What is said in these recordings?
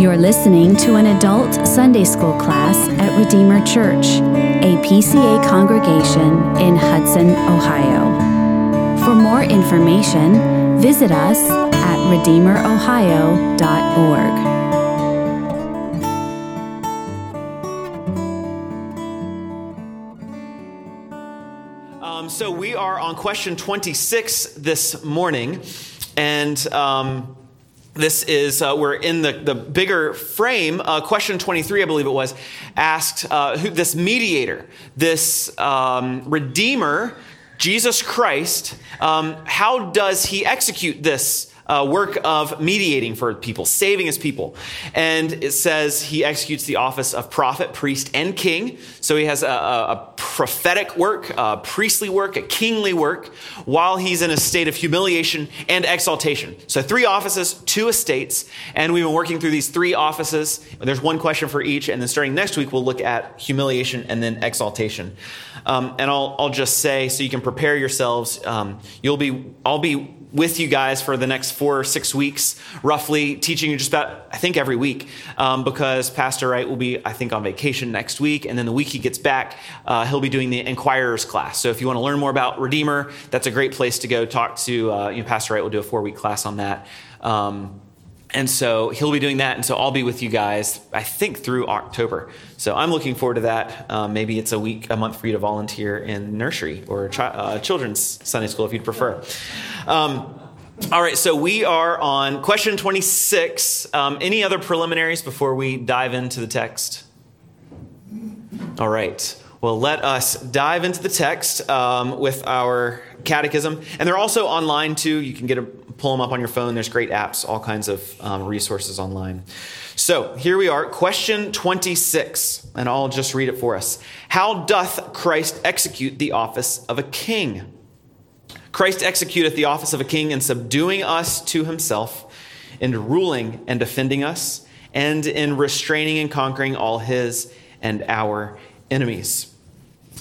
You're listening to an adult Sunday school class at Redeemer Church, a PCA congregation in Hudson, Ohio. For more information, visit us at redeemerohio.org. Um, so we are on question 26 this morning, and um, this is uh, we're in the, the bigger frame. Uh, question 23, I believe it was, asked uh, who, this mediator, this um, redeemer, Jesus Christ. Um, how does he execute this? Uh, work of mediating for people, saving his people. And it says he executes the office of prophet, priest, and king. So he has a, a prophetic work, a priestly work, a kingly work, while he's in a state of humiliation and exaltation. So three offices, two estates, and we've been working through these three offices. There's one question for each, and then starting next week, we'll look at humiliation and then exaltation. Um, and I'll, I'll just say, so you can prepare yourselves, um, you'll be, I'll be with you guys for the next four or six weeks, roughly, teaching you just about, I think, every week, um, because Pastor Wright will be, I think, on vacation next week. And then the week he gets back, uh, he'll be doing the Inquirer's class. So if you want to learn more about Redeemer, that's a great place to go talk to, uh, you know, Pastor Wright will do a four week class on that. Um, and so he'll be doing that. And so I'll be with you guys, I think, through October. So I'm looking forward to that. Um, maybe it's a week, a month for you to volunteer in nursery or chi- uh, children's Sunday school if you'd prefer. Um, all right, so we are on question 26. Um, any other preliminaries before we dive into the text? All right. Well, let us dive into the text um, with our catechism. And they're also online too. You can get a, pull them up on your phone. There's great apps, all kinds of um, resources online. So here we are, question 26, and I'll just read it for us. How doth Christ execute the office of a king? Christ executeth the office of a king in subduing us to himself, in ruling and defending us, and in restraining and conquering all his and our enemies.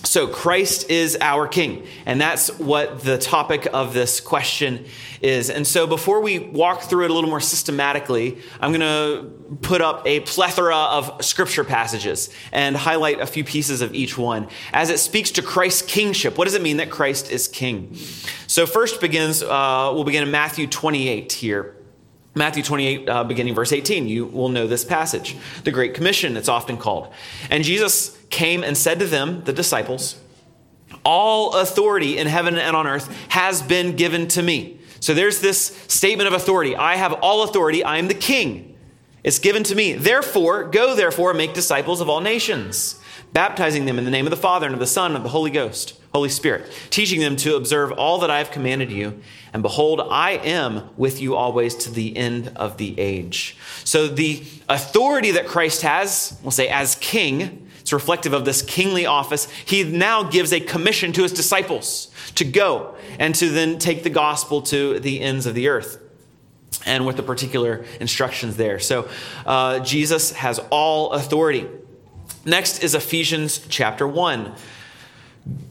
So, Christ is our King, and that's what the topic of this question is. And so, before we walk through it a little more systematically, I'm going to put up a plethora of scripture passages and highlight a few pieces of each one as it speaks to Christ's kingship. What does it mean that Christ is King? So, first begins, uh, we'll begin in Matthew 28 here. Matthew 28, uh, beginning verse 18, you will know this passage. The Great Commission, it's often called. And Jesus came and said to them, the disciples, All authority in heaven and on earth has been given to me. So there's this statement of authority. I have all authority. I am the king. It's given to me. Therefore, go therefore and make disciples of all nations, baptizing them in the name of the Father and of the Son and of the Holy Ghost, Holy Spirit, teaching them to observe all that I have commanded you. And behold, I am with you always to the end of the age. So the authority that Christ has, we'll say as king, it's reflective of this kingly office. He now gives a commission to his disciples to go and to then take the gospel to the ends of the earth and with the particular instructions there. So uh, Jesus has all authority. Next is Ephesians chapter 1.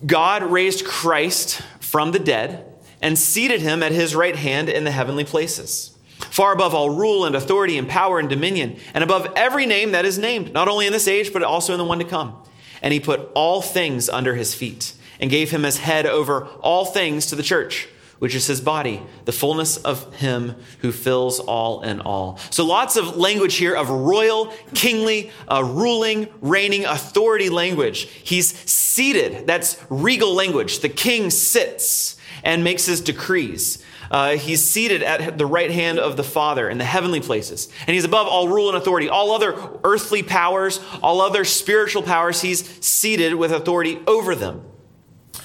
God raised Christ from the dead and seated him at his right hand in the heavenly places, far above all rule and authority and power and dominion, and above every name that is named, not only in this age, but also in the one to come. And he put all things under his feet and gave him as head over all things to the church which is his body, the fullness of him who fills all in all. So lots of language here of royal, kingly, uh, ruling, reigning, authority language. He's seated. That's regal language. The king sits and makes his decrees. Uh, he's seated at the right hand of the Father in the heavenly places. And he's above all rule and authority, all other earthly powers, all other spiritual powers. He's seated with authority over them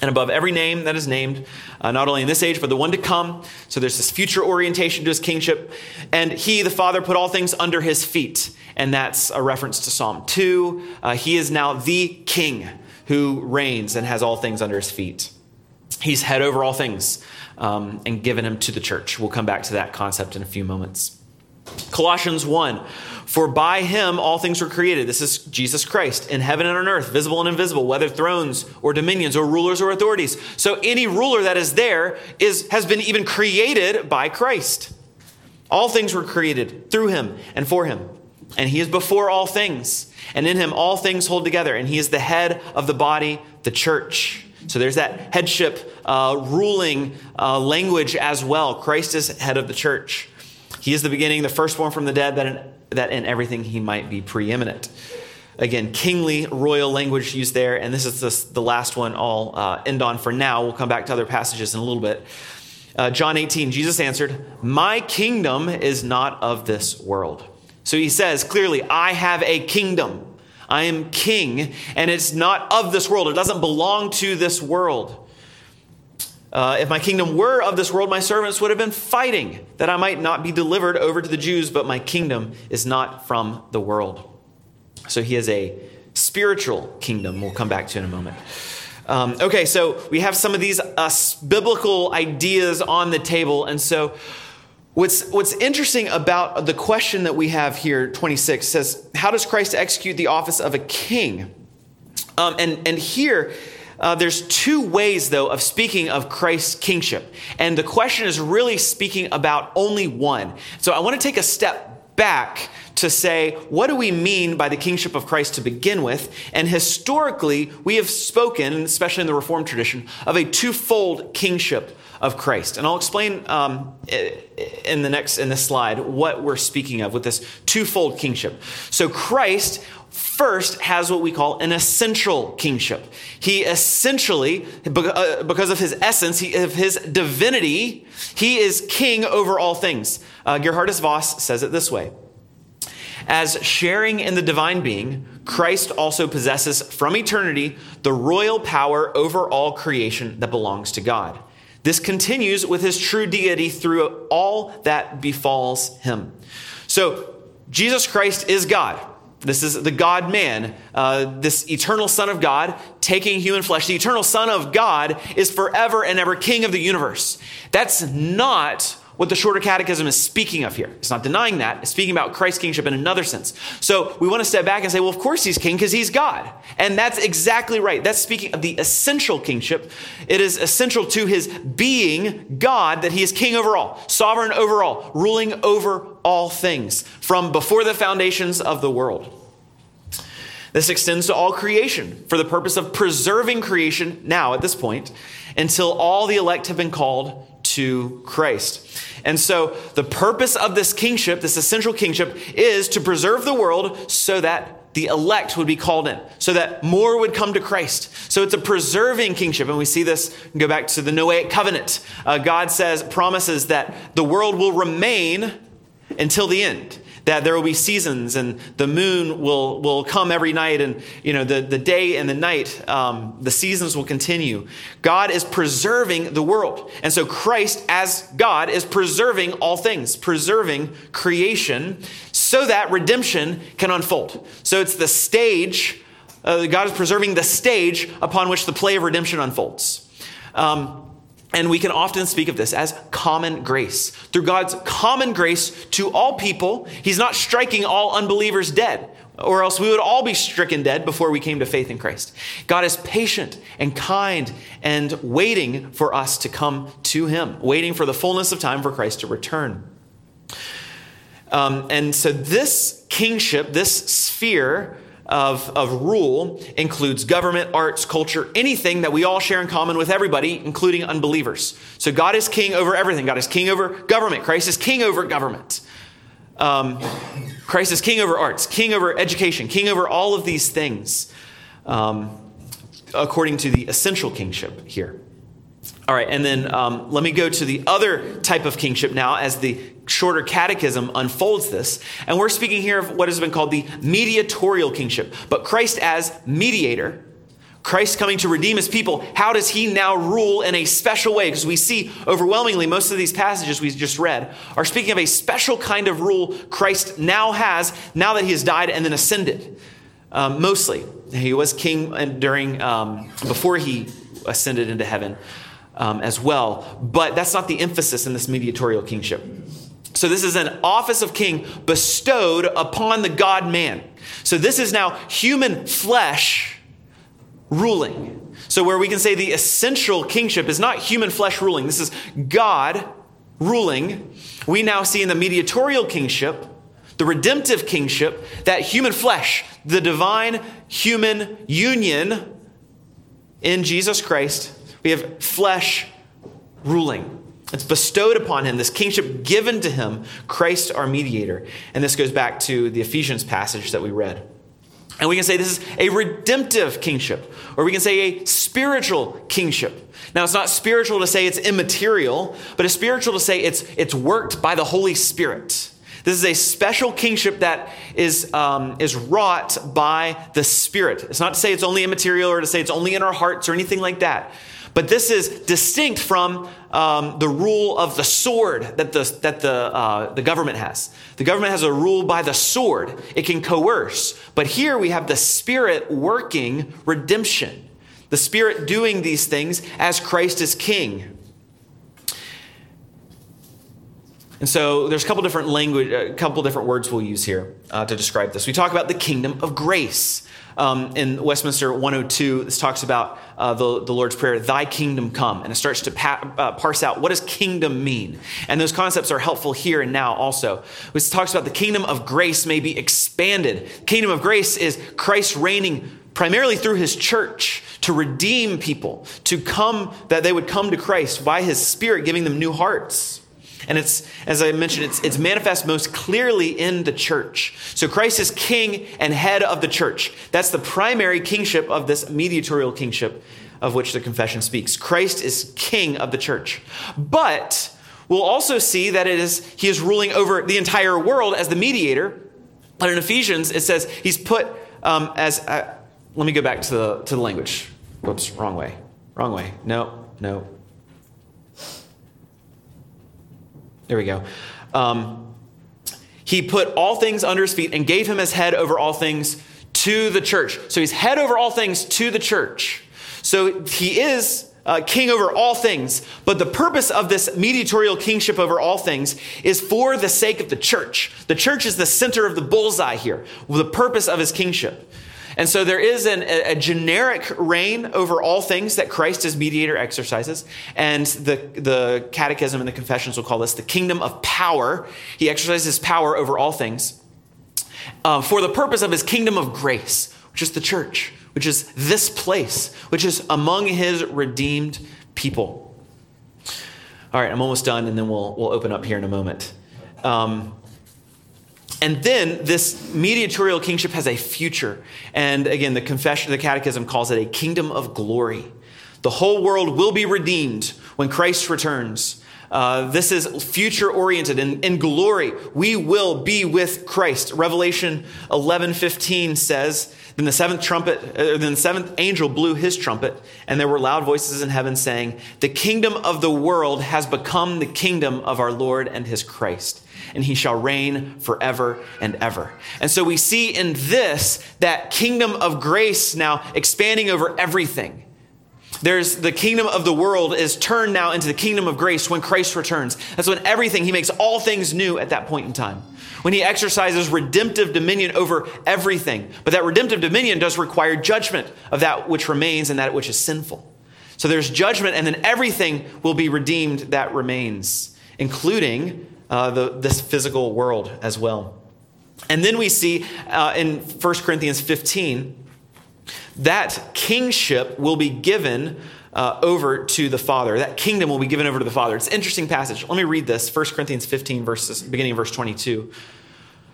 and above every name that is named, uh, not only in this age, but the one to come. So there's this future orientation to his kingship. And he, the Father, put all things under his feet. And that's a reference to Psalm 2. Uh, he is now the king who reigns and has all things under his feet. He's head over all things um, and given him to the church. We'll come back to that concept in a few moments. Colossians 1 For by him all things were created. This is Jesus Christ in heaven and on earth, visible and invisible, whether thrones or dominions or rulers or authorities. So any ruler that is there is, has been even created by Christ. All things were created through him and for him. and he is before all things. And in him all things hold together, and he is the head of the body, the church. So there's that headship uh, ruling uh, language as well. Christ is head of the church. He is the beginning, the firstborn from the dead, that in, that in everything he might be preeminent. Again, kingly, royal language used there, and this is the, last one I'll uh, end on for now. We'll come back to other passages in a little bit. Uh, John 18, Jesus answered, My kingdom is not of this world. So he says clearly, I have a kingdom. I am king, and it's not of this world. It doesn't belong to this world. Uh, if my kingdom were of this world, my servants would have been fighting that I might not be delivered over to the Jews, but my kingdom is not from the world. So he has a spiritual kingdom, we'll come back to in a moment. Um, okay, so we have some of these uh, biblical ideas on the table, and so What's, what's interesting about the question that we have here, 26, says, How does Christ execute the office of a king? Um, and, and here, uh, there's two ways, though, of speaking of Christ's kingship. And the question is really speaking about only one. So I want to take a step back to say, what do we mean by the kingship of Christ to begin with? And historically, we have spoken, especially in the Reformed tradition, of a twofold kingship of Christ. And I'll explain um, in the next in this slide what we're speaking of with this twofold kingship. So Christ first has what we call an essential kingship. He essentially, uh, because of his essence, of his divinity, he is king over all things. Uh, Geerhardus Vos says it this way. As sharing in the divine being, Christ also possesses from eternity the royal power over all creation that belongs to God. This continues with his true deity through all that befalls him. So, Jesus Christ is God. This is the God man, uh, this eternal Son of God taking human flesh. The eternal Son of God is forever and ever King of the universe. That's not what the shorter catechism is speaking of here. It's not denying that. It's speaking about Christ's kingship in another sense. So we want to step back and say, well, of course he's king because he's God. And that's exactly right. That's speaking of the essential kingship. It is essential to his being God that he is king over all, sovereign over all, ruling over all things from before the foundations of the world. This extends to all creation for the purpose of preserving creation now at this point until all the elect have been called to Christ. And so, the purpose of this kingship, this essential kingship, is to preserve the world so that the elect would be called in, so that more would come to Christ. So it's a preserving kingship. And we see this, go back to the Noahic covenant. Uh, God says, promises that the world will remain until the end that there will be seasons and the moon will, will come every night and you know the, the day and the night um, the seasons will continue. God is preserving the world. And so christ as god is preserving all things preserving creation so that redemption can unfold. So it's the stage uh, god is preserving the stage upon which the play of redemption unfolds. Um, and we can often speak of this as common grace. Through God's common grace to all people, He's not striking all unbelievers dead, or else we would all be stricken dead before we came to faith in Christ. God is patient and kind and waiting for us to come to Him, waiting for the fullness of time for Christ to return. Um, and so, this kingship, this sphere, of, of rule includes government, arts, culture, anything that we all share in common with everybody, including unbelievers. So God is king over everything. God is king over government. Christ is king over government. Um, Christ is king over arts, king over education, king over all of these things, um, according to the essential kingship here. All right, and then um, let me go to the other type of kingship now as the shorter catechism unfolds this. And we're speaking here of what has been called the mediatorial kingship. But Christ as mediator, Christ coming to redeem his people, how does he now rule in a special way? Because we see overwhelmingly most of these passages we just read are speaking of a special kind of rule Christ now has now that he has died and then ascended. Um, mostly, he was king during um, before he ascended into heaven um, as well. But that's not the emphasis in this mediatorial kingship. So, this is an office of king bestowed upon the God man. So, this is now human flesh ruling. So, where we can say the essential kingship is not human flesh ruling, this is God ruling. We now see in the mediatorial kingship The redemptive kingship, that human flesh, the divine human union in Jesus Christ, we have flesh ruling. It's bestowed upon him, this kingship given to him, Christ our mediator. And this goes back to the Ephesians passage that we read. And we can say this is a redemptive kingship, or we can say a spiritual kingship. Now, it's not spiritual to say it's immaterial, but it's spiritual to say it's, it's worked by the Holy Spirit. This is a special kingship that is, um, is wrought by the Spirit. It's not to say it's only immaterial or to say it's only in our hearts or anything like that. But this is distinct from um, the rule of the sword that the, that the, uh, the government has. The government has a rule by the sword, it can coerce. But here we have the Spirit working redemption, the Spirit doing these things as Christ is King. And so there's a couple different language, a couple different words we'll use here uh, to describe this. We talk about the kingdom of grace. Um, in Westminster 102, this talks about uh, the, the Lord's Prayer, Thy kingdom come. And it starts to pa- uh, parse out what does kingdom mean? And those concepts are helpful here and now also. It talks about the kingdom of grace may be expanded. Kingdom of grace is Christ reigning primarily through his church to redeem people, to come, that they would come to Christ by his Spirit, giving them new hearts. And it's, as I mentioned, it's, it's manifest most clearly in the church. So Christ is king and head of the church. That's the primary kingship of this mediatorial kingship of which the confession speaks. Christ is king of the church. But we'll also see that it is, he is ruling over the entire world as the mediator. But in Ephesians, it says he's put um, as, uh, let me go back to the, to the language. Whoops, wrong way. Wrong way. No, no, There we go. Um, he put all things under his feet and gave him his head over all things to the church. So he's head over all things to the church. So he is uh, king over all things. But the purpose of this mediatorial kingship over all things is for the sake of the church. The church is the center of the bullseye here, the purpose of his kingship. And so there is an, a, generic reign over all things that Christ as mediator exercises. And the, the catechism and the confessions will call this the kingdom of power. He exercises power over all things uh, for the purpose of his kingdom of grace, which is the church, which is this place, which is among his redeemed people. All right, I'm almost done, and then we'll, we'll open up here in a moment. Um, and then this mediatorial kingship has a future. And again, the confession, of the catechism calls it a kingdom of glory. The whole world will be redeemed when Christ returns. Uh, this is future oriented in, in glory. We will be with Christ. Revelation 11 15 says, Then the seventh trumpet, uh, then the seventh angel blew his trumpet, and there were loud voices in heaven saying, The kingdom of the world has become the kingdom of our Lord and his Christ and he shall reign forever and ever. And so we see in this that kingdom of grace now expanding over everything. There's the kingdom of the world is turned now into the kingdom of grace when Christ returns. That's when everything, he makes all things new at that point in time. When he exercises redemptive dominion over everything. But that redemptive dominion does require judgment of that which remains and that which is sinful. So there's judgment, and then everything will be redeemed that remains, including uh, the, this physical world as well. And then we see uh, in 1 Corinthians 15 that kingship will be given uh, over to the Father. That kingdom will be given over to the Father. It's an interesting passage. Let me read this 1 Corinthians 15, verses, beginning of verse 22.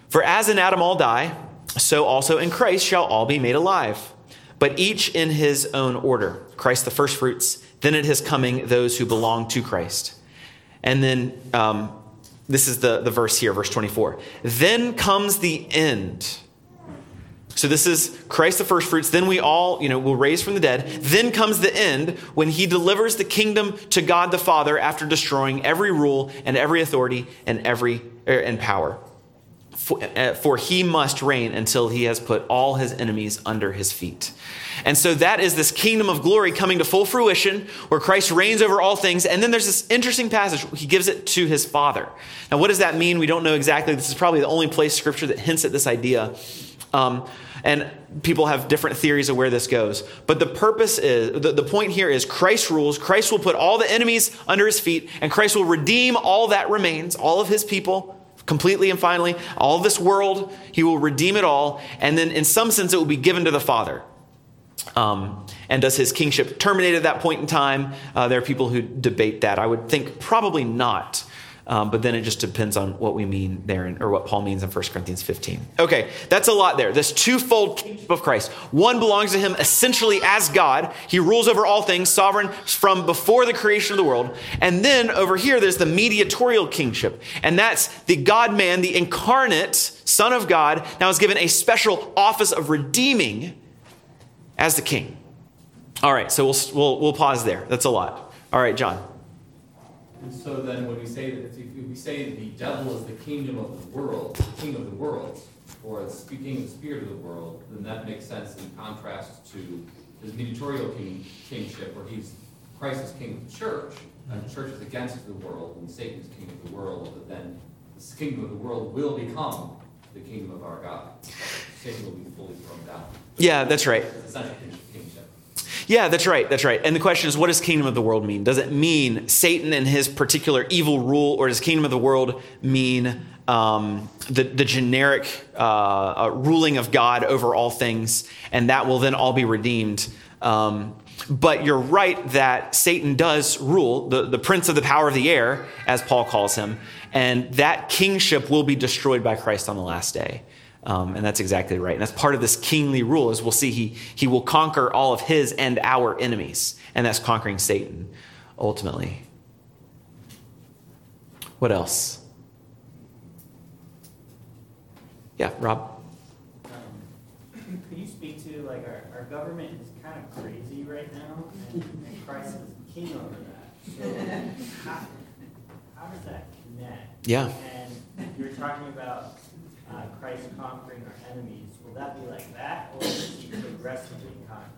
For as in Adam all die, so also in Christ shall all be made alive, but each in his own order. Christ the firstfruits, then at his coming, those who belong to Christ. And then um, this is the, the verse here, verse 24. Then comes the end. So this is Christ the first fruits. Then we all, you know, will raise from the dead. Then comes the end when he delivers the kingdom to God the Father after destroying every rule and every authority and every er, and power. For, uh, for he must reign until he has put all his enemies under his feet. And so that is this kingdom of glory coming to full fruition where Christ reigns over all things. And then there's this interesting passage. He gives it to his Father. Now, what does that mean? We don't know exactly. This is probably the only place scripture that hints at this idea. Um, and people have different theories of where this goes. But the purpose is, the, the point here is Christ rules. Christ will put all the enemies under his feet, and Christ will redeem all that remains, all of his people completely and finally. All this world, he will redeem it all. And then, in some sense, it will be given to the Father. Um, and does his kingship terminate at that point in time? Uh, there are people who debate that. I would think probably not. Um, but then it just depends on what we mean there, in, or what Paul means in 1 Corinthians 15. Okay, that's a lot there. This twofold kingship of Christ. One belongs to him essentially as God. He rules over all things, sovereign from before the creation of the world. And then over here, there's the mediatorial kingship. And that's the God man, the incarnate Son of God, now is given a special office of redeeming as the king. All right, so we'll, we'll, we'll pause there. That's a lot. All right, John. And so then when we say that, if we say the devil is the kingdom of the world, the king of the world, or the king, the spirit of the world, then that makes sense in contrast to his mediatorial king, kingship, where he's Christ is king of the church, and the church is against the world, and Satan is king of the world, but then the kingdom of the world will become the kingdom of our God. Satan will be fully thrown down. Yeah, that's right. Yeah, that's right. That's right. And the question is, what does kingdom of the world mean? Does it mean Satan and his particular evil rule, or does kingdom of the world mean um, the, the generic uh, uh, ruling of God over all things, and that will then all be redeemed? Um, but you're right that Satan does rule, the, the prince of the power of the air, as Paul calls him, and that kingship will be destroyed by Christ on the last day. Um, and that's exactly right. And that's part of this kingly rule, as we'll see, he, he will conquer all of his and our enemies. And that's conquering Satan, ultimately. What else? Yeah, Rob? Um, Could you speak to, like, our, our government is kind of crazy right now, and and Christ is king over that. So how, how does that connect? Yeah. And you're talking about uh, Christ conquering our enemies. Will that be like that, or is he progressively conquering?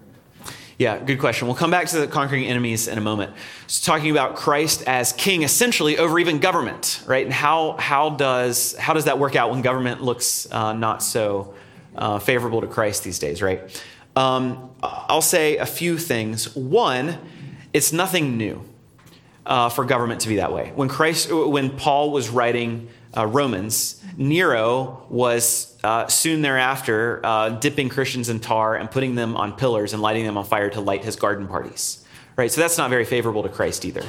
Yeah, good question. We'll come back to the conquering enemies in a moment. It's talking about Christ as king essentially over even government, right? And how, how, does, how does that work out when government looks uh, not so uh, favorable to Christ these days, right? Um, I'll say a few things. One, it's nothing new uh, for government to be that way. When Christ, when Paul was writing uh, Romans, Nero was uh, soon thereafter uh, dipping Christians in tar and putting them on pillars and lighting them on fire to light his garden parties. Right, so that's not very favorable to Christ either.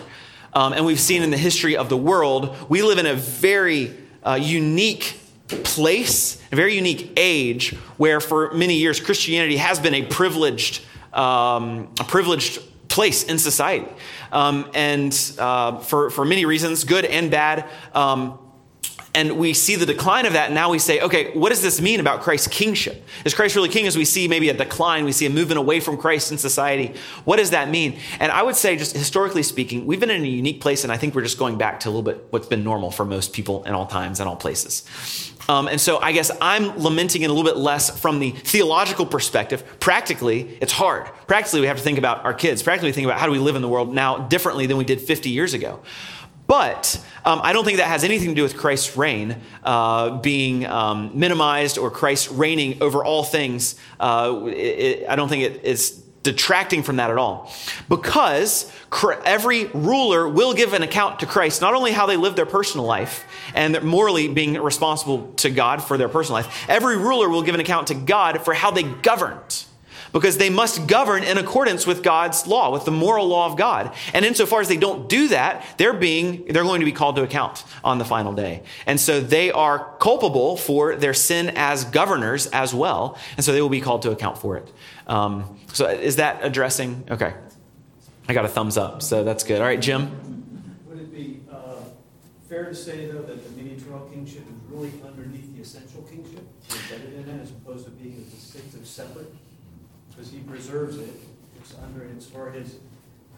Um, and we've seen in the history of the world, we live in a very uh, unique place, a very unique age, where for many years Christianity has been a privileged, um, a privileged place in society. Um, and uh, for, for many reasons, good and bad. Um, and we see the decline of that. And now we say, okay, what does this mean about Christ's kingship? Is Christ really king as we see maybe a decline? We see a movement away from Christ in society. What does that mean? And I would say, just historically speaking, we've been in a unique place. And I think we're just going back to a little bit what's been normal for most people in all times and all places. Um, and so I guess I'm lamenting it a little bit less from the theological perspective. Practically, it's hard. Practically, we have to think about our kids. Practically, we think about how do we live in the world now differently than we did 50 years ago. But um, I don't think that has anything to do with Christ's reign uh, being um, minimized or Christ reigning over all things. Uh, it, I don't think it is detracting from that at all. Because every ruler will give an account to Christ, not only how they live their personal life and morally being responsible to God for their personal life, every ruler will give an account to God for how they governed because they must govern in accordance with God's law, with the moral law of God. And insofar as they don't do that, they're being they're going to be called to account on the final day. And so they are culpable for their sin as governors as well, and so they will be called to account for it. Um, so is that addressing? Okay, I got a thumbs up, so that's good. All right, Jim. Would it be uh, fair to say, though, that the mediatorial kingship is really underneath the essential kingship, embedded in it, as opposed to being a distinctive separate? Because he preserves it, it's under, it's for his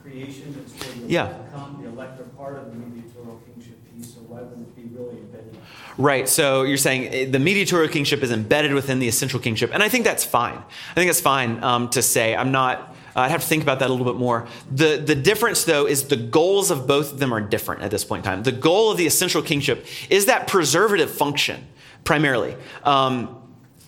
creation, it's for the Yeah. become the elector part of the mediatorial kingship piece, so why wouldn't it be really embedded? Right. So you're saying eh, the mediatorial kingship is embedded within the essential kingship, and I think that's fine. I think that's fine um, to say. I'm not. I'd have to think about that a little bit more. The, the difference, though, is the goals of both of them are different at this point in time. The goal of the essential kingship is that preservative function, primarily, um,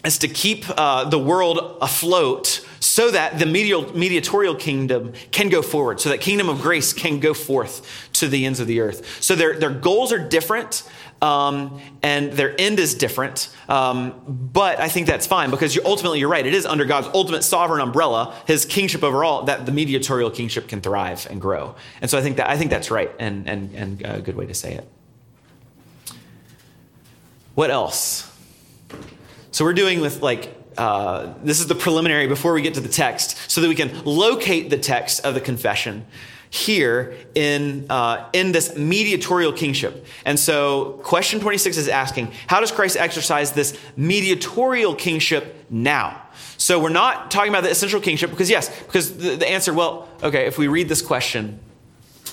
is to keep uh, the world afloat so that the mediatorial kingdom can go forward, so that kingdom of grace can go forth to the ends of the earth. So their, their goals are different. Um, and their end is different. Um, but I think that's fine because you, ultimately you're right. It is under God's ultimate sovereign umbrella, His kingship overall, that the mediatorial kingship can thrive and grow. And so I think that I think that's right and and and a good way to say it. What else? So we're doing with like uh, this is the preliminary before we get to the text, so that we can locate the text of the confession here in, uh, in this mediatorial kingship. And so, question 26 is asking how does Christ exercise this mediatorial kingship now? So, we're not talking about the essential kingship because, yes, because the, the answer, well, okay, if we read this question,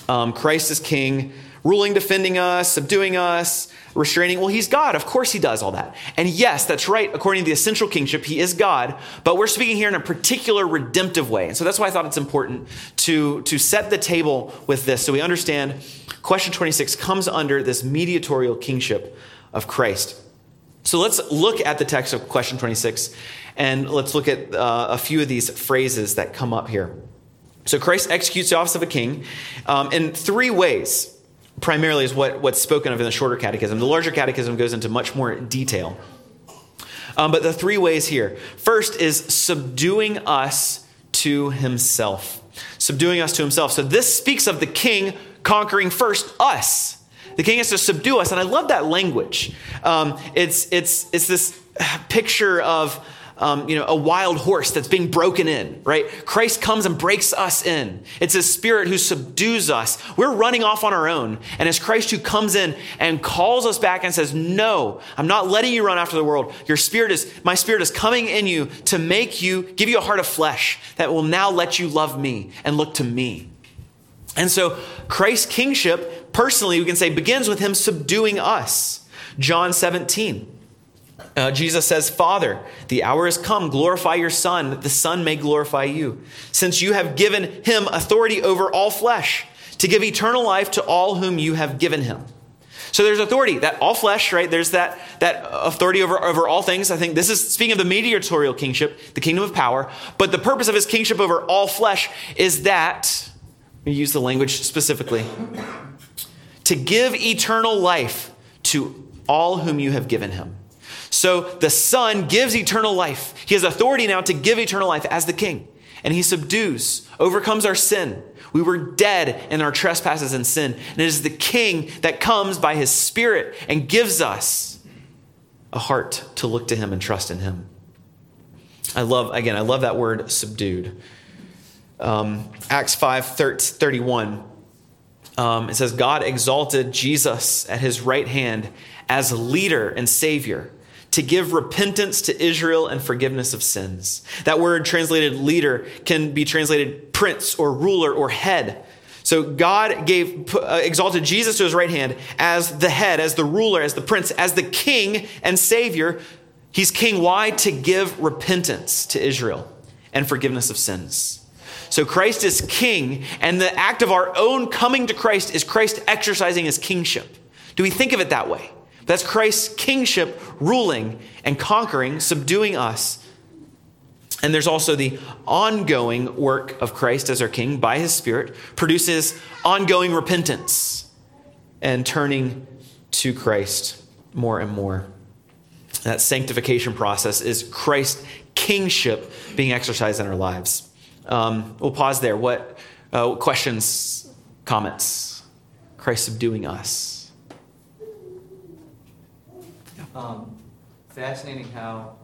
um, Christ is king, ruling, defending us, subduing us, restraining. Well, he's God. Of course, he does all that. And yes, that's right. According to the essential kingship, he is God. But we're speaking here in a particular redemptive way. And so that's why I thought it's important to, to set the table with this so we understand question 26 comes under this mediatorial kingship of Christ. So let's look at the text of question 26 and let's look at uh, a few of these phrases that come up here. So Christ executes the office of a king um, in three ways primarily is what, what's spoken of in the shorter catechism. The larger catechism goes into much more detail. Um, but the three ways here first is subduing us to himself. Subduing us to himself. So this speaks of the king conquering first us. The king has to subdue us. And I love that language. Um, it's, it's, it's this picture of um, you know, a wild horse that's being broken in, right? Christ comes and breaks us in. It's his spirit who subdues us. We're running off on our own. And it's Christ who comes in and calls us back and says, No, I'm not letting you run after the world. Your spirit is, my spirit is coming in you to make you, give you a heart of flesh that will now let you love me and look to me. And so Christ's kingship, personally, we can say, begins with him subduing us. John 17. Uh, Jesus says, Father, the hour has come. Glorify your Son, that the Son may glorify you, since you have given him authority over all flesh to give eternal life to all whom you have given him. So there's authority, that all flesh, right? There's that, that authority over, over all things. I think this is speaking of the mediatorial kingship, the kingdom of power. But the purpose of his kingship over all flesh is that, we use the language specifically, to give eternal life to all whom you have given him. So the Son gives eternal life. He has authority now to give eternal life as the King. And he subdues, overcomes our sin. We were dead in our trespasses and sin. And it is the King that comes by his Spirit and gives us a heart to look to him and trust in him. I love, again, I love that word subdued. Um, Acts 5 31. Um, it says, God exalted Jesus at his right hand as leader and savior to give repentance to Israel and forgiveness of sins. That word translated leader can be translated prince or ruler or head. So God gave uh, exalted Jesus to his right hand as the head, as the ruler, as the prince, as the king and savior. He's king why? To give repentance to Israel and forgiveness of sins. So Christ is king, and the act of our own coming to Christ is Christ exercising his kingship. Do we think of it that way? That's Christ's kingship ruling and conquering, subduing us. And there's also the ongoing work of Christ as our king by his spirit produces ongoing repentance and turning to Christ more and more. That sanctification process is Christ's kingship being exercised in our lives. Um, we'll pause there. What uh, questions, comments? Christ subduing us. Um, fascinating how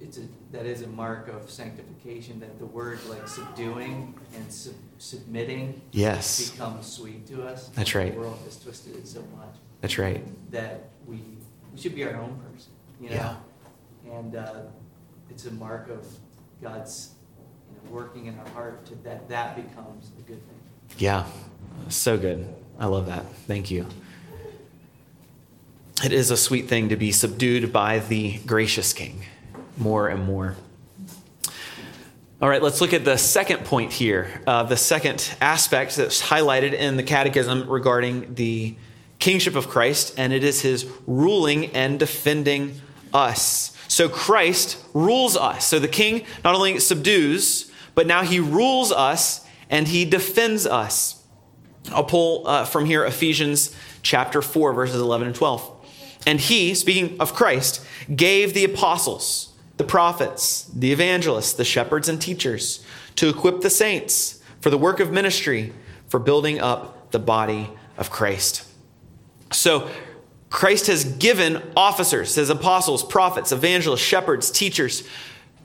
it's a, that is a mark of sanctification that the word like subduing and sub- submitting yes becomes sweet to us. That's right. The world has twisted it so much. That's right. That we we should be our own person, you know. Yeah. And uh, it's a mark of God's you know, working in our heart to that that becomes a good thing. Yeah, so good. I love that. Thank you. It is a sweet thing to be subdued by the gracious King more and more. All right, let's look at the second point here, uh, the second aspect that's highlighted in the Catechism regarding the kingship of Christ, and it is his ruling and defending us. So Christ rules us. So the king not only subdues, but now he rules us and he defends us. I'll pull uh, from here Ephesians chapter 4, verses 11 and 12. And he, speaking of Christ, gave the apostles, the prophets, the evangelists, the shepherds, and teachers to equip the saints for the work of ministry, for building up the body of Christ. So, Christ has given officers, his apostles, prophets, evangelists, shepherds, teachers,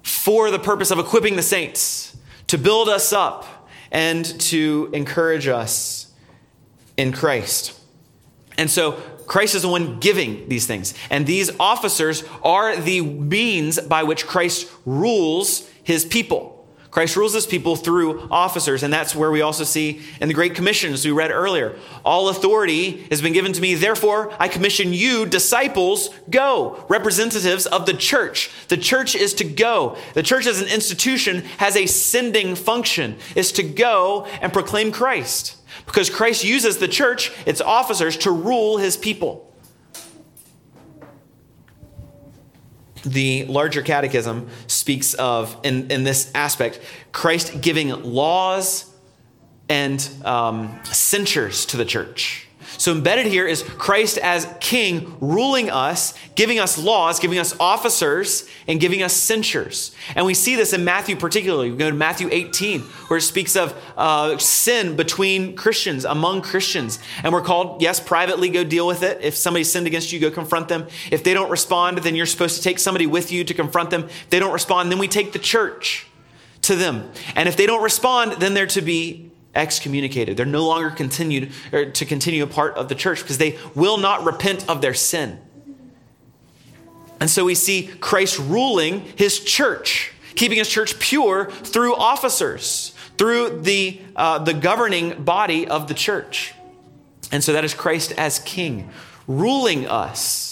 for the purpose of equipping the saints, to build us up, and to encourage us in Christ. And so Christ is the one giving these things. And these officers are the means by which Christ rules his people. Christ rules his people through officers, and that's where we also see in the Great Commission, as we read earlier. All authority has been given to me, therefore I commission you, disciples, go, representatives of the church. The church is to go. The church as an institution has a sending function, is to go and proclaim Christ. Because Christ uses the church, its officers, to rule his people. the larger catechism speaks of, in, in this aspect, Christ giving laws and um, censures to the church. So, embedded here is Christ as king ruling us, giving us laws, giving us officers, and giving us censures. And we see this in Matthew, particularly. We go to Matthew 18, where it speaks of uh, sin between Christians, among Christians. And we're called, yes, privately go deal with it. If somebody sinned against you, go confront them. If they don't respond, then you're supposed to take somebody with you to confront them. If they don't respond, then we take the church to them. And if they don't respond, then they're to be excommunicated. They're no longer continued or to continue a part of the church because they will not repent of their sin. And so we see Christ ruling his church, keeping his church pure through officers, through the, uh, the governing body of the church. And so that is Christ as king, ruling us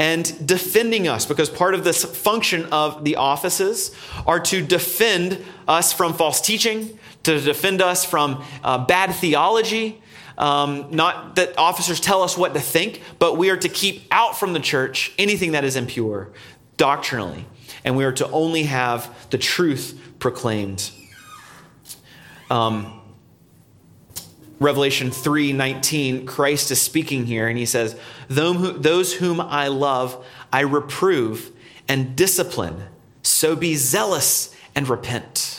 and defending us because part of this function of the offices are to defend us from false teaching, to defend us from uh, bad theology. Um, not that officers tell us what to think, but we are to keep out from the church anything that is impure doctrinally. And we are to only have the truth proclaimed. Um, Revelation 3:19, Christ is speaking here, and he says, Those whom I love, I reprove and discipline. So be zealous and repent.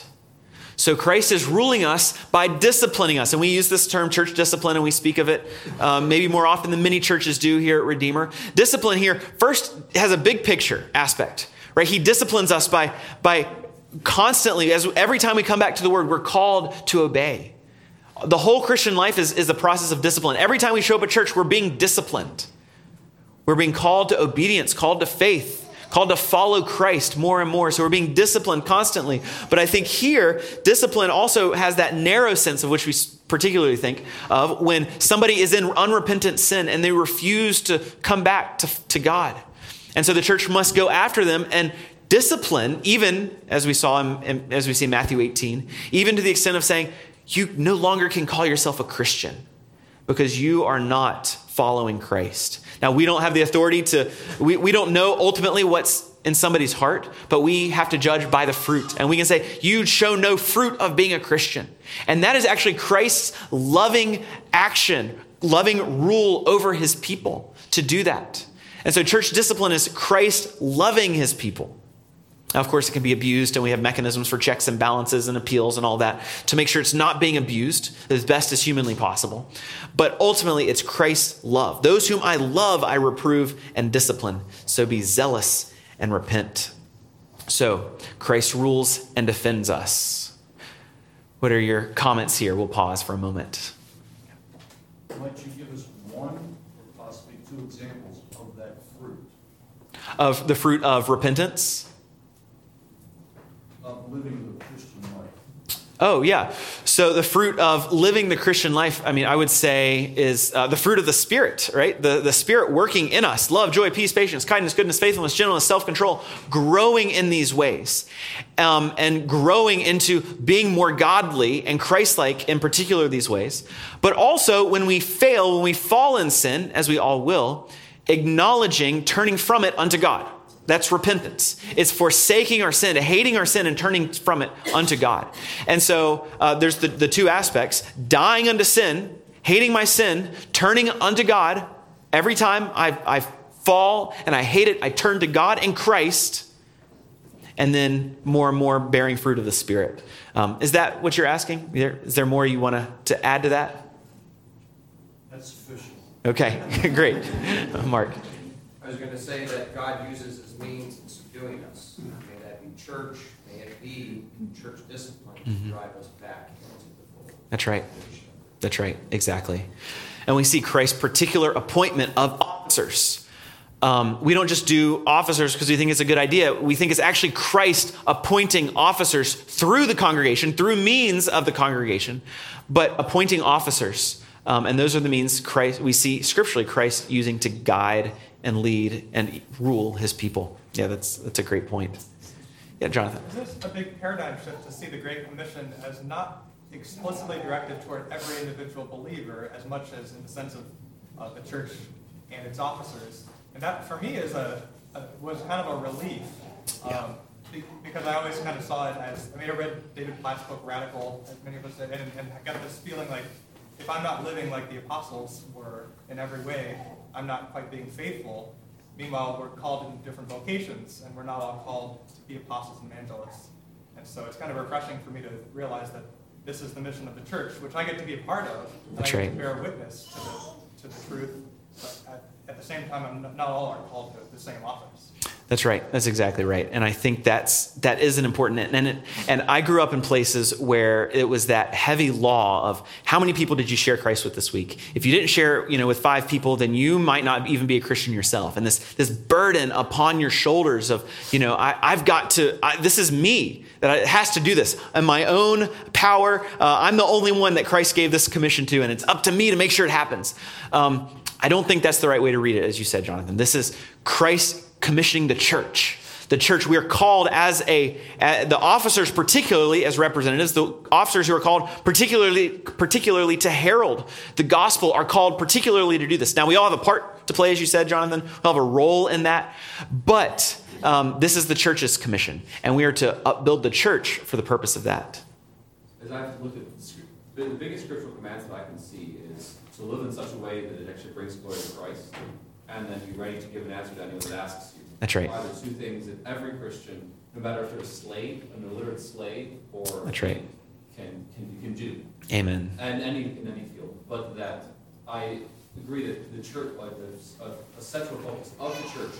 So Christ is ruling us by disciplining us. And we use this term church discipline and we speak of it um, maybe more often than many churches do here at Redeemer. Discipline here first has a big picture aspect, right? He disciplines us by, by constantly, as every time we come back to the word, we're called to obey. The whole Christian life is, is a process of discipline. Every time we show up at church, we're being disciplined. We're being called to obedience, called to faith called to follow Christ more and more. So we're being disciplined constantly. But I think here, discipline also has that narrow sense of which we particularly think of when somebody is in unrepentant sin and they refuse to come back to, to God. And so the church must go after them and discipline, even as we saw in, as we see in Matthew 18, even to the extent of saying, you no longer can call yourself a Christian because you are not following Christ. Now, we don't have the authority to, we, we don't know ultimately what's in somebody's heart, but we have to judge by the fruit. And we can say, You show no fruit of being a Christian. And that is actually Christ's loving action, loving rule over his people to do that. And so, church discipline is Christ loving his people. Now, of course, it can be abused, and we have mechanisms for checks and balances and appeals and all that to make sure it's not being abused as best as humanly possible. But ultimately, it's Christ's love. Those whom I love, I reprove and discipline. So be zealous and repent. So, Christ rules and defends us. What are your comments here? We'll pause for a moment. Might you give us one or possibly two examples of that fruit? Of the fruit of repentance? Living the Christian life? Oh, yeah. So the fruit of living the Christian life, I mean, I would say is uh, the fruit of the Spirit, right? The, the Spirit working in us love, joy, peace, patience, kindness, goodness, faithfulness, gentleness, self control, growing in these ways um, and growing into being more godly and Christ like in particular these ways. But also when we fail, when we fall in sin, as we all will, acknowledging, turning from it unto God that's repentance. It's forsaking our sin, hating our sin, and turning from it unto God. And so uh, there's the, the two aspects dying unto sin hating my sin, turning unto God. Every time I, I fall and I hate it, I turn to God and Christ, and then more and more bearing fruit of the Spirit. Um, is that what you're asking? Is there more you want to, add to that? That's sufficient. Okay, great. Mark. I was going to say that God uses his means in subduing us. May that be church, may it be church discipline to drive us back into the fold. That's right. That's right, exactly. And we see Christ's particular appointment of officers. Um, we don't just do officers because we think it's a good idea. We think it's actually Christ appointing officers through the congregation, through means of the congregation, but appointing officers. Um, and those are the means Christ we see scripturally Christ using to guide and lead and rule his people. Yeah, that's that's a great point. Yeah, Jonathan. Is this a big paradigm shift to see the Great Commission as not explicitly directed toward every individual believer as much as in the sense of uh, the church and its officers? And that, for me, is a, a was kind of a relief. Um, be- because I always kind of saw it as, I mean, I read David Platt's book Radical, as many of us did, and, and I got this feeling like if I'm not living like the apostles were in every way, I'm not quite being faithful. Meanwhile, we're called in different vocations, and we're not all called to be apostles and evangelists. And so it's kind of refreshing for me to realize that this is the mission of the church, which I get to be a part of, and That's I get right. to bear witness to the, to the truth. But at, at the same time, I'm not, all are called to the same office. That's right. That's exactly right. And I think that's that is an important and it, and I grew up in places where it was that heavy law of how many people did you share Christ with this week? If you didn't share, you know, with five people, then you might not even be a Christian yourself. And this this burden upon your shoulders of, you know, I, I've got to. I, this is me that I, has to do this in my own power. Uh, I'm the only one that Christ gave this commission to, and it's up to me to make sure it happens. Um, I don't think that's the right way to read it, as you said, Jonathan. This is Christ commissioning the church. The church, we are called as a, the officers, particularly as representatives, the officers who are called particularly, particularly to herald the gospel are called particularly to do this. Now, we all have a part to play, as you said, Jonathan. We all have a role in that. But um, this is the church's commission, and we are to upbuild the church for the purpose of that. As I've looked at, the scr- the the biggest scriptural commands that I can see is to live in such a way that it actually brings glory to Christ, and then be ready to give an answer to anyone that asks you. That's right. Are the two things that every Christian, no matter if they're a slave, an illiterate slave, or That's right. can, can, can do, Amen. and any, in any field. But that I agree that the church, uh, like, there's a, a central focus of the church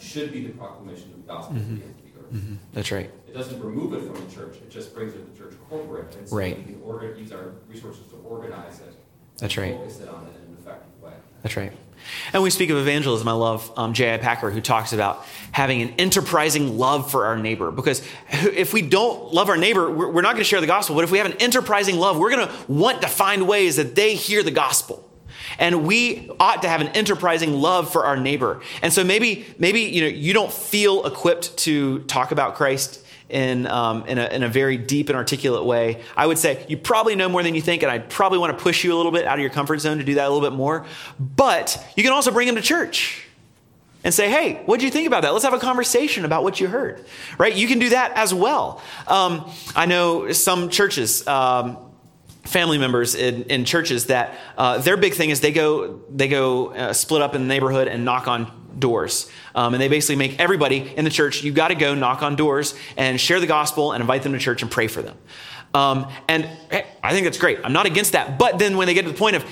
should be the proclamation of the gospel to the ends of the earth. Mhm. That's right. It doesn't remove it from the church, it just brings it to the church corporate, and so Right. we can order, use our resources to organize it. That's and right. Focus it on it in an effective way. That's right. And we speak of evangelism. I love um, J.I. Packer, who talks about having an enterprising love for our neighbor. Because if we don't love our neighbor, we're, we're not going to share the gospel. But if we have an enterprising love, we're going to want to find ways that they hear the gospel. And we ought to have an enterprising love for our neighbor. And so maybe, maybe you know, you don't feel equipped to talk about Christ in, um, in, a, in a very deep and articulate way, I would say you probably know more than you think, and I'd probably want to push you a little bit out of your comfort zone to do that a little bit more. But you can also bring them to church and say, hey, what do you think about that? Let's have a conversation about what you heard, right? You can do that as well. Um, I know some churches, um, family members in, in churches that uh, their big thing is they go they go uh, split up in the neighborhood and knock on doors. Um, and they basically make everybody in the church you got to go knock on doors and share the gospel and invite them to church and pray for them. Um, and hey, i think that's great. I'm not against that. But then when they get to the point of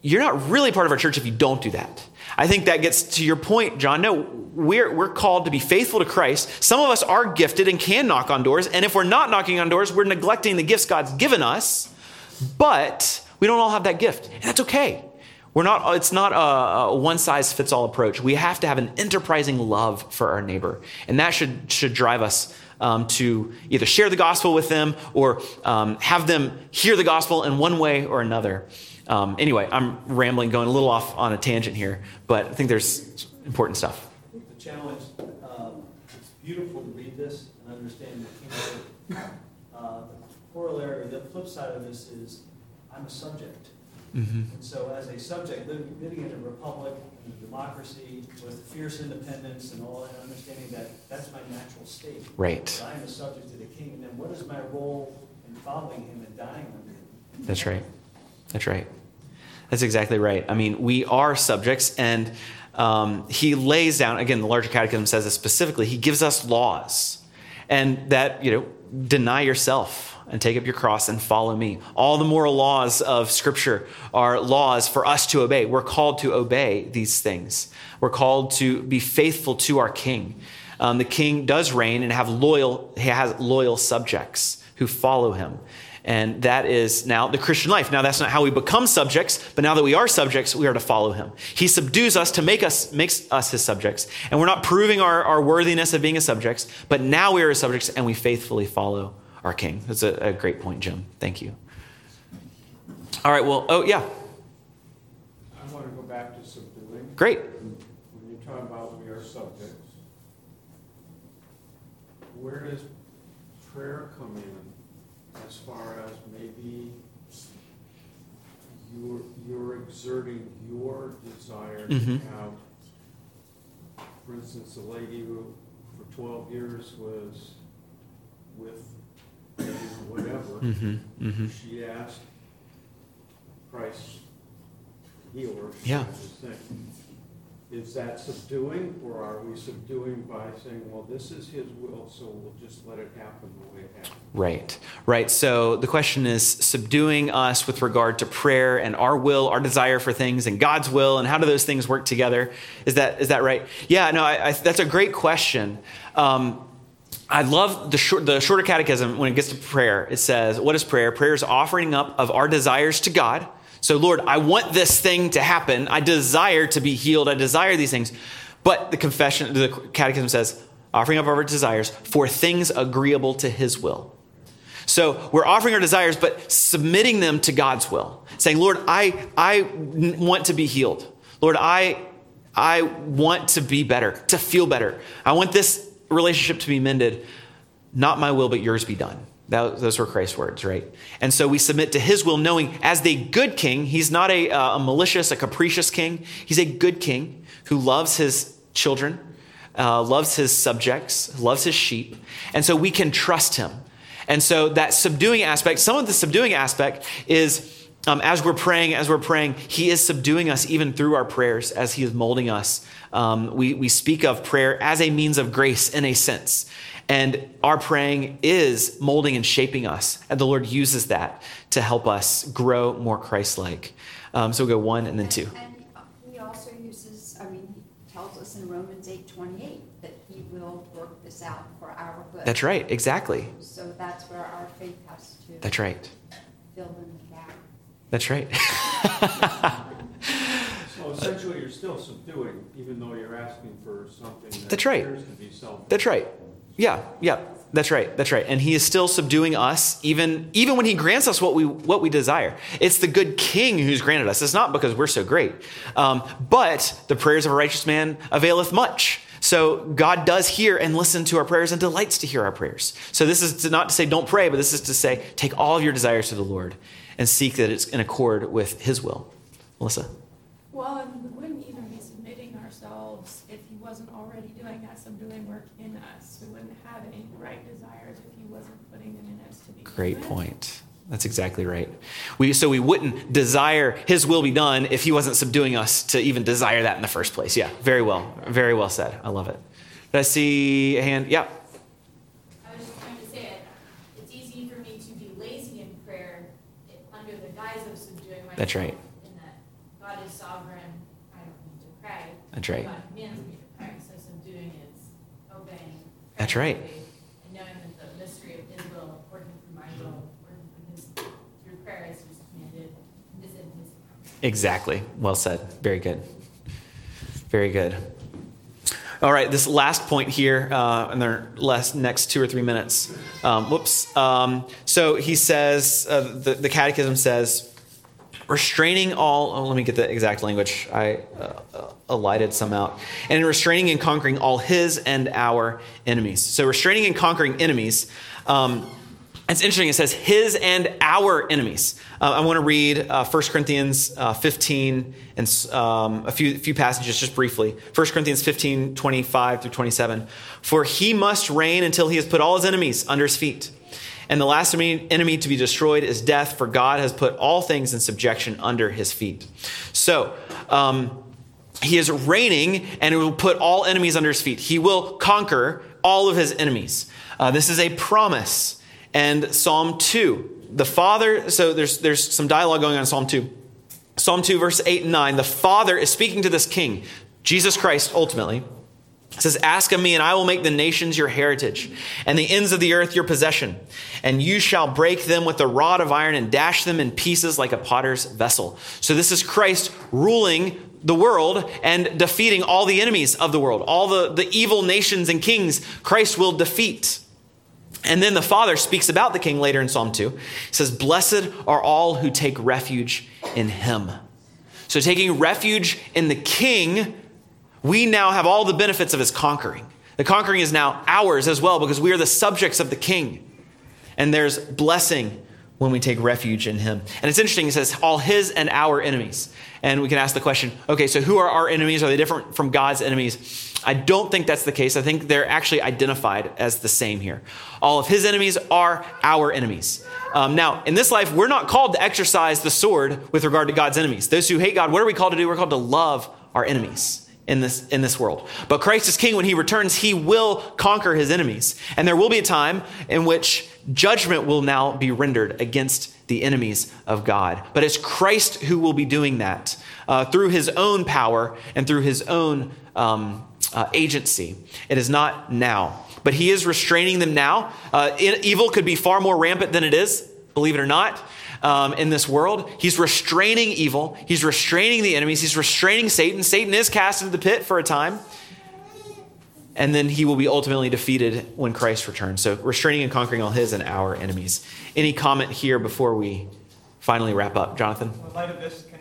you're not really part of our church if you don't do that. I think that gets to your point john. No we're, we're called to be faithful to christ. Some of us are gifted and can knock on doors. And if we're not knocking on doors we're neglecting the gifts god's given us but we don't all have that gift, and that's okay. We're not, it's not a, a one size fits all approach. We have to have an enterprising love for our neighbor, and that should, should drive us um, to either share the gospel with them or um, have them hear the gospel in one way or another. Um, anyway, I'm rambling, going a little off on a tangent here, but I think there's important stuff. The challenge, um, it's beautiful to read this and understand the kingdom. The corollary, the flip side of this is, I'm a subject. Mm-hmm. And so as a subject, living, living in a republic, in a democracy, with fierce independence and all, and understanding that that's my natural state. Right. That I am a subject to the king, and then what is my role in following him and dying under him? That's right. That's right. That's exactly right. I mean, we are subjects, and um, he lays down, again, the larger catechism says this specifically, he gives us laws. And that, you know, deny yourself and take up your cross and follow me. All the moral laws of Scripture are laws for us to obey. We're called to obey these things. We're called to be faithful to our King. Um, the King does reign and have loyal. He has loyal subjects who follow him. And that is now the Christian life. Now, that's not how we become subjects, but now that we are subjects, we are to follow him. He subdues us to make us, makes us his subjects. And we're not proving our, our worthiness of being a subjects, but now we are his subjects and we faithfully follow our king. That's a, a great point, Jim. Thank you. All right, well, oh, yeah. I want to go back to subduing. Great. When you talk about we are subjects, where does prayer come in as far as maybe you're, you're exerting your desire to Mhm. have, for instance, the lady who for twelve years was with whatever, Mm-hmm. Mm-hmm. she asked Christ heal her. Yeah. kind of thing. Is that subduing, or are we subduing by saying, well, this is his will, so we'll just let it happen the way it happens? Right, right. So the question is subduing us with regard to prayer and our will, our desire for things, and God's will, and how do those things work together? Is that is that right? Yeah, no, I, I, that's a great question. Um, I love the, short, the shorter catechism when it gets to prayer. It says, What is prayer? Prayer is offering up of our desires to God. So, Lord, I want this thing to happen. I desire to be healed. I desire these things. But the confession, the catechism says, offering up our desires for things agreeable to his will. So we're offering our desires, but submitting them to God's will. Saying, Lord, I, I want to be healed. Lord, I, I want to be better, to feel better. I want this relationship to be mended. Not my will, but yours be done. That, those were Christ's words, right? And so we submit to his will, knowing as the good king, he's not a, uh, a malicious, a capricious king. He's a good king who loves his children, uh, loves his subjects, loves his sheep. And so we can trust him. And so that subduing aspect, some of the subduing aspect is um, as we're praying, as we're praying, he is subduing us even through our prayers as he is molding us. Um, we, we speak of prayer as a means of grace in a sense. And our praying is molding and shaping us. And the Lord uses that to help us grow more Christ like. Um, so we'll go one and then two. And and he also uses, I mean, he tells us in Romans eight twenty-eight that he will work this out for our good. That's right, exactly. So that's where our faith has to. That's right. Fill in the gap. That's right. So essentially, you're still subduing, even though you're asking for something that That's right. appears to be self. That's right. Yeah, yeah. That's right. That's right. And he is still subduing us even even when he grants us what we what we desire. It's the good king who's granted us. It's not because we're so great. Um, but the prayers of a righteous man availeth much. So God does hear and listen to our prayers and delights to hear our prayers. So this is to not to say don't pray, but this is to say take all of your desires to the Lord and seek that it's in accord with his will. Melissa. Well, and we wouldn't even be submitting ourselves if he wasn't already doing that subduing work in us. We wouldn't have any right desires if he wasn't putting them in us to be. Great point. That's exactly right. We, so we wouldn't desire his will be done if he wasn't subduing us to even desire that in the first place. Yeah, very well. Very well said. I love it. Did I see a hand? Yeah. I was just trying to say it, it's easy for me to be lazy in prayer i- under the guise of subduing myself. That's right. That God is sovereign, I don't need to pray. That's right. God commands me to pray, so subduing is obeying. That's right. And knowing that the mystery of His will, working through my will, working through His, through prayer as He's commanded, is in His hands. Exactly. Well said. Very good. Very good. All right, this last point here uh, in the last next two or three minutes. Um, whoops. Um, so he says, uh, the, the Catechism says, restraining all. Oh, let me get the exact language. I uh, alighted some out. And restraining and conquering all his and our enemies. So restraining and conquering enemies. Um, it's interesting. It says his and our enemies. Uh, I want to read uh, 1 Corinthians uh, 15 and um, a few, few passages just briefly. 1 Corinthians 15, 25 through 27. For he must reign until he has put all his enemies under his feet. And the last enemy to be destroyed is death, for God has put all things in subjection under his feet. So, um, he is reigning and will put all enemies under his feet. He will conquer all of his enemies. Uh, this is a promise. And Psalm 2, the Father, so there's, there's some dialogue going on in Psalm 2. Psalm 2, verse 8 and 9. The Father is speaking to this king, Jesus Christ, ultimately. It says, Ask of me, and I will make the nations your heritage, and the ends of the earth your possession. And you shall break them with a rod of iron and dash them in pieces like a potter's vessel. So, this is Christ ruling the world and defeating all the enemies of the world. All the, the evil nations and kings, Christ will defeat. And then the Father speaks about the king later in Psalm 2. He says, Blessed are all who take refuge in him. So, taking refuge in the king, we now have all the benefits of his conquering. The conquering is now ours as well because we are the subjects of the king. And there's blessing when we take refuge in him. And it's interesting, he says, all his and our enemies. And we can ask the question okay, so who are our enemies? Are they different from God's enemies? I don't think that's the case. I think they're actually identified as the same here. All of his enemies are our enemies. Um, now, in this life, we're not called to exercise the sword with regard to God's enemies. Those who hate God, what are we called to do? We're called to love our enemies in this, in this world. But Christ is king. When he returns, he will conquer his enemies. And there will be a time in which judgment will now be rendered against the enemies of God. But it's Christ who will be doing that uh, through his own power and through his own um, uh, agency. It is not now. But he is restraining them now. Uh, evil could be far more rampant than it is, believe it or not. Um, in this world. He's restraining evil. He's restraining the enemies. He's restraining Satan. Satan is cast into the pit for a time and then he will be ultimately defeated when Christ returns. So, restraining and conquering all his and our enemies. Any comment here before we finally wrap up, Jonathan?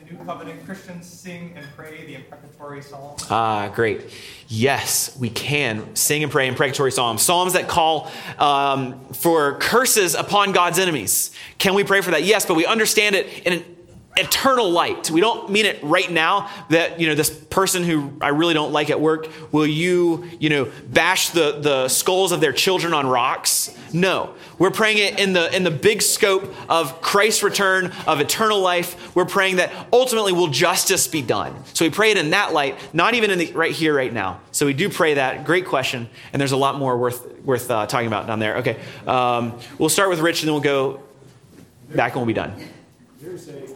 New Covenant Christians sing and pray the imprecatory psalms? Ah, great. Yes, we can sing and pray imprecatory psalms, psalms that call um, for curses upon God's enemies. Can we pray for that? Yes, but we understand it in an eternal light. We don't mean it right now that, you know, this person who I really don't like at work, will you, you know, bash the, the skulls of their children on rocks? No. We're praying it in the in the big scope of Christ's return, of eternal life. We're praying that ultimately will justice be done. So we pray it in that light, not even in the right here, right now. So we do pray that. Great question. And there's a lot more worth worth uh, talking about down there. Okay. Um, we'll start with Rich and then we'll go back and we'll be done. There's a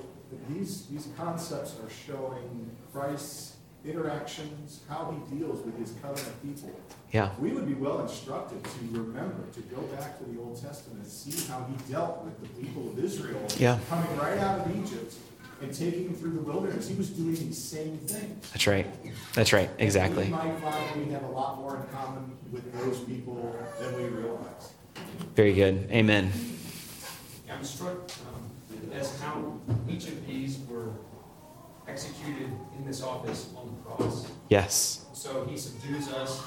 these, these concepts are showing Christ's interactions, how he deals with his covenant people. Yeah. We would be well instructed to remember, to go back to the Old Testament, and see how he dealt with the people of Israel yeah. coming right out of Egypt and taking them through the wilderness. He was doing these same things. That's right. That's right. Exactly. And we might find we have a lot more in common with those people than we realize. Very good. Amen. I'm struck um, as how each of these were executed in this office on the cross. Yes. So he subdues us,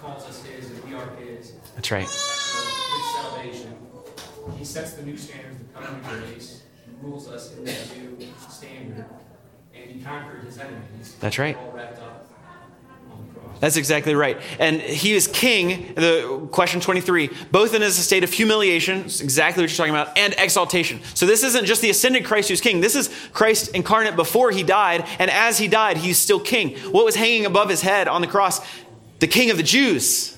calls us his, and we are his. That's right. with salvation, he sets the new standards, the covenant grace, rules us in that new standard, and he conquered his enemies. That's right. All wrapped up that's exactly right. And he is king, the question 23, both in his state of humiliation, exactly what you're talking about, and exaltation. So this isn't just the ascended Christ who's king. This is Christ incarnate before he died, and as he died, he's still king. What was hanging above his head on the cross? The king of the Jews.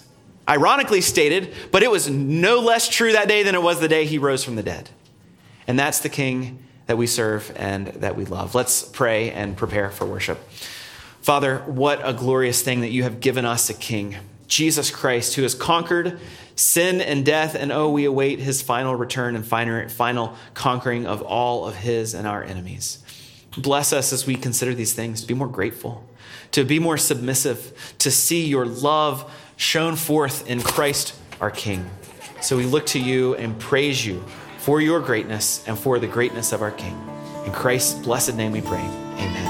Ironically stated, but it was no less true that day than it was the day he rose from the dead. And that's the king that we serve and that we love. Let's pray and prepare for worship. Father, what a glorious thing that you have given us a king, Jesus Christ, who has conquered sin and death, and oh, we await his final return and final conquering of all of his and our enemies. Bless us as we consider these things, to be more grateful, to be more submissive, to see your love shown forth in Christ our King. So we look to you and praise you for your greatness and for the greatness of our King. In Christ's blessed name we pray. Amen.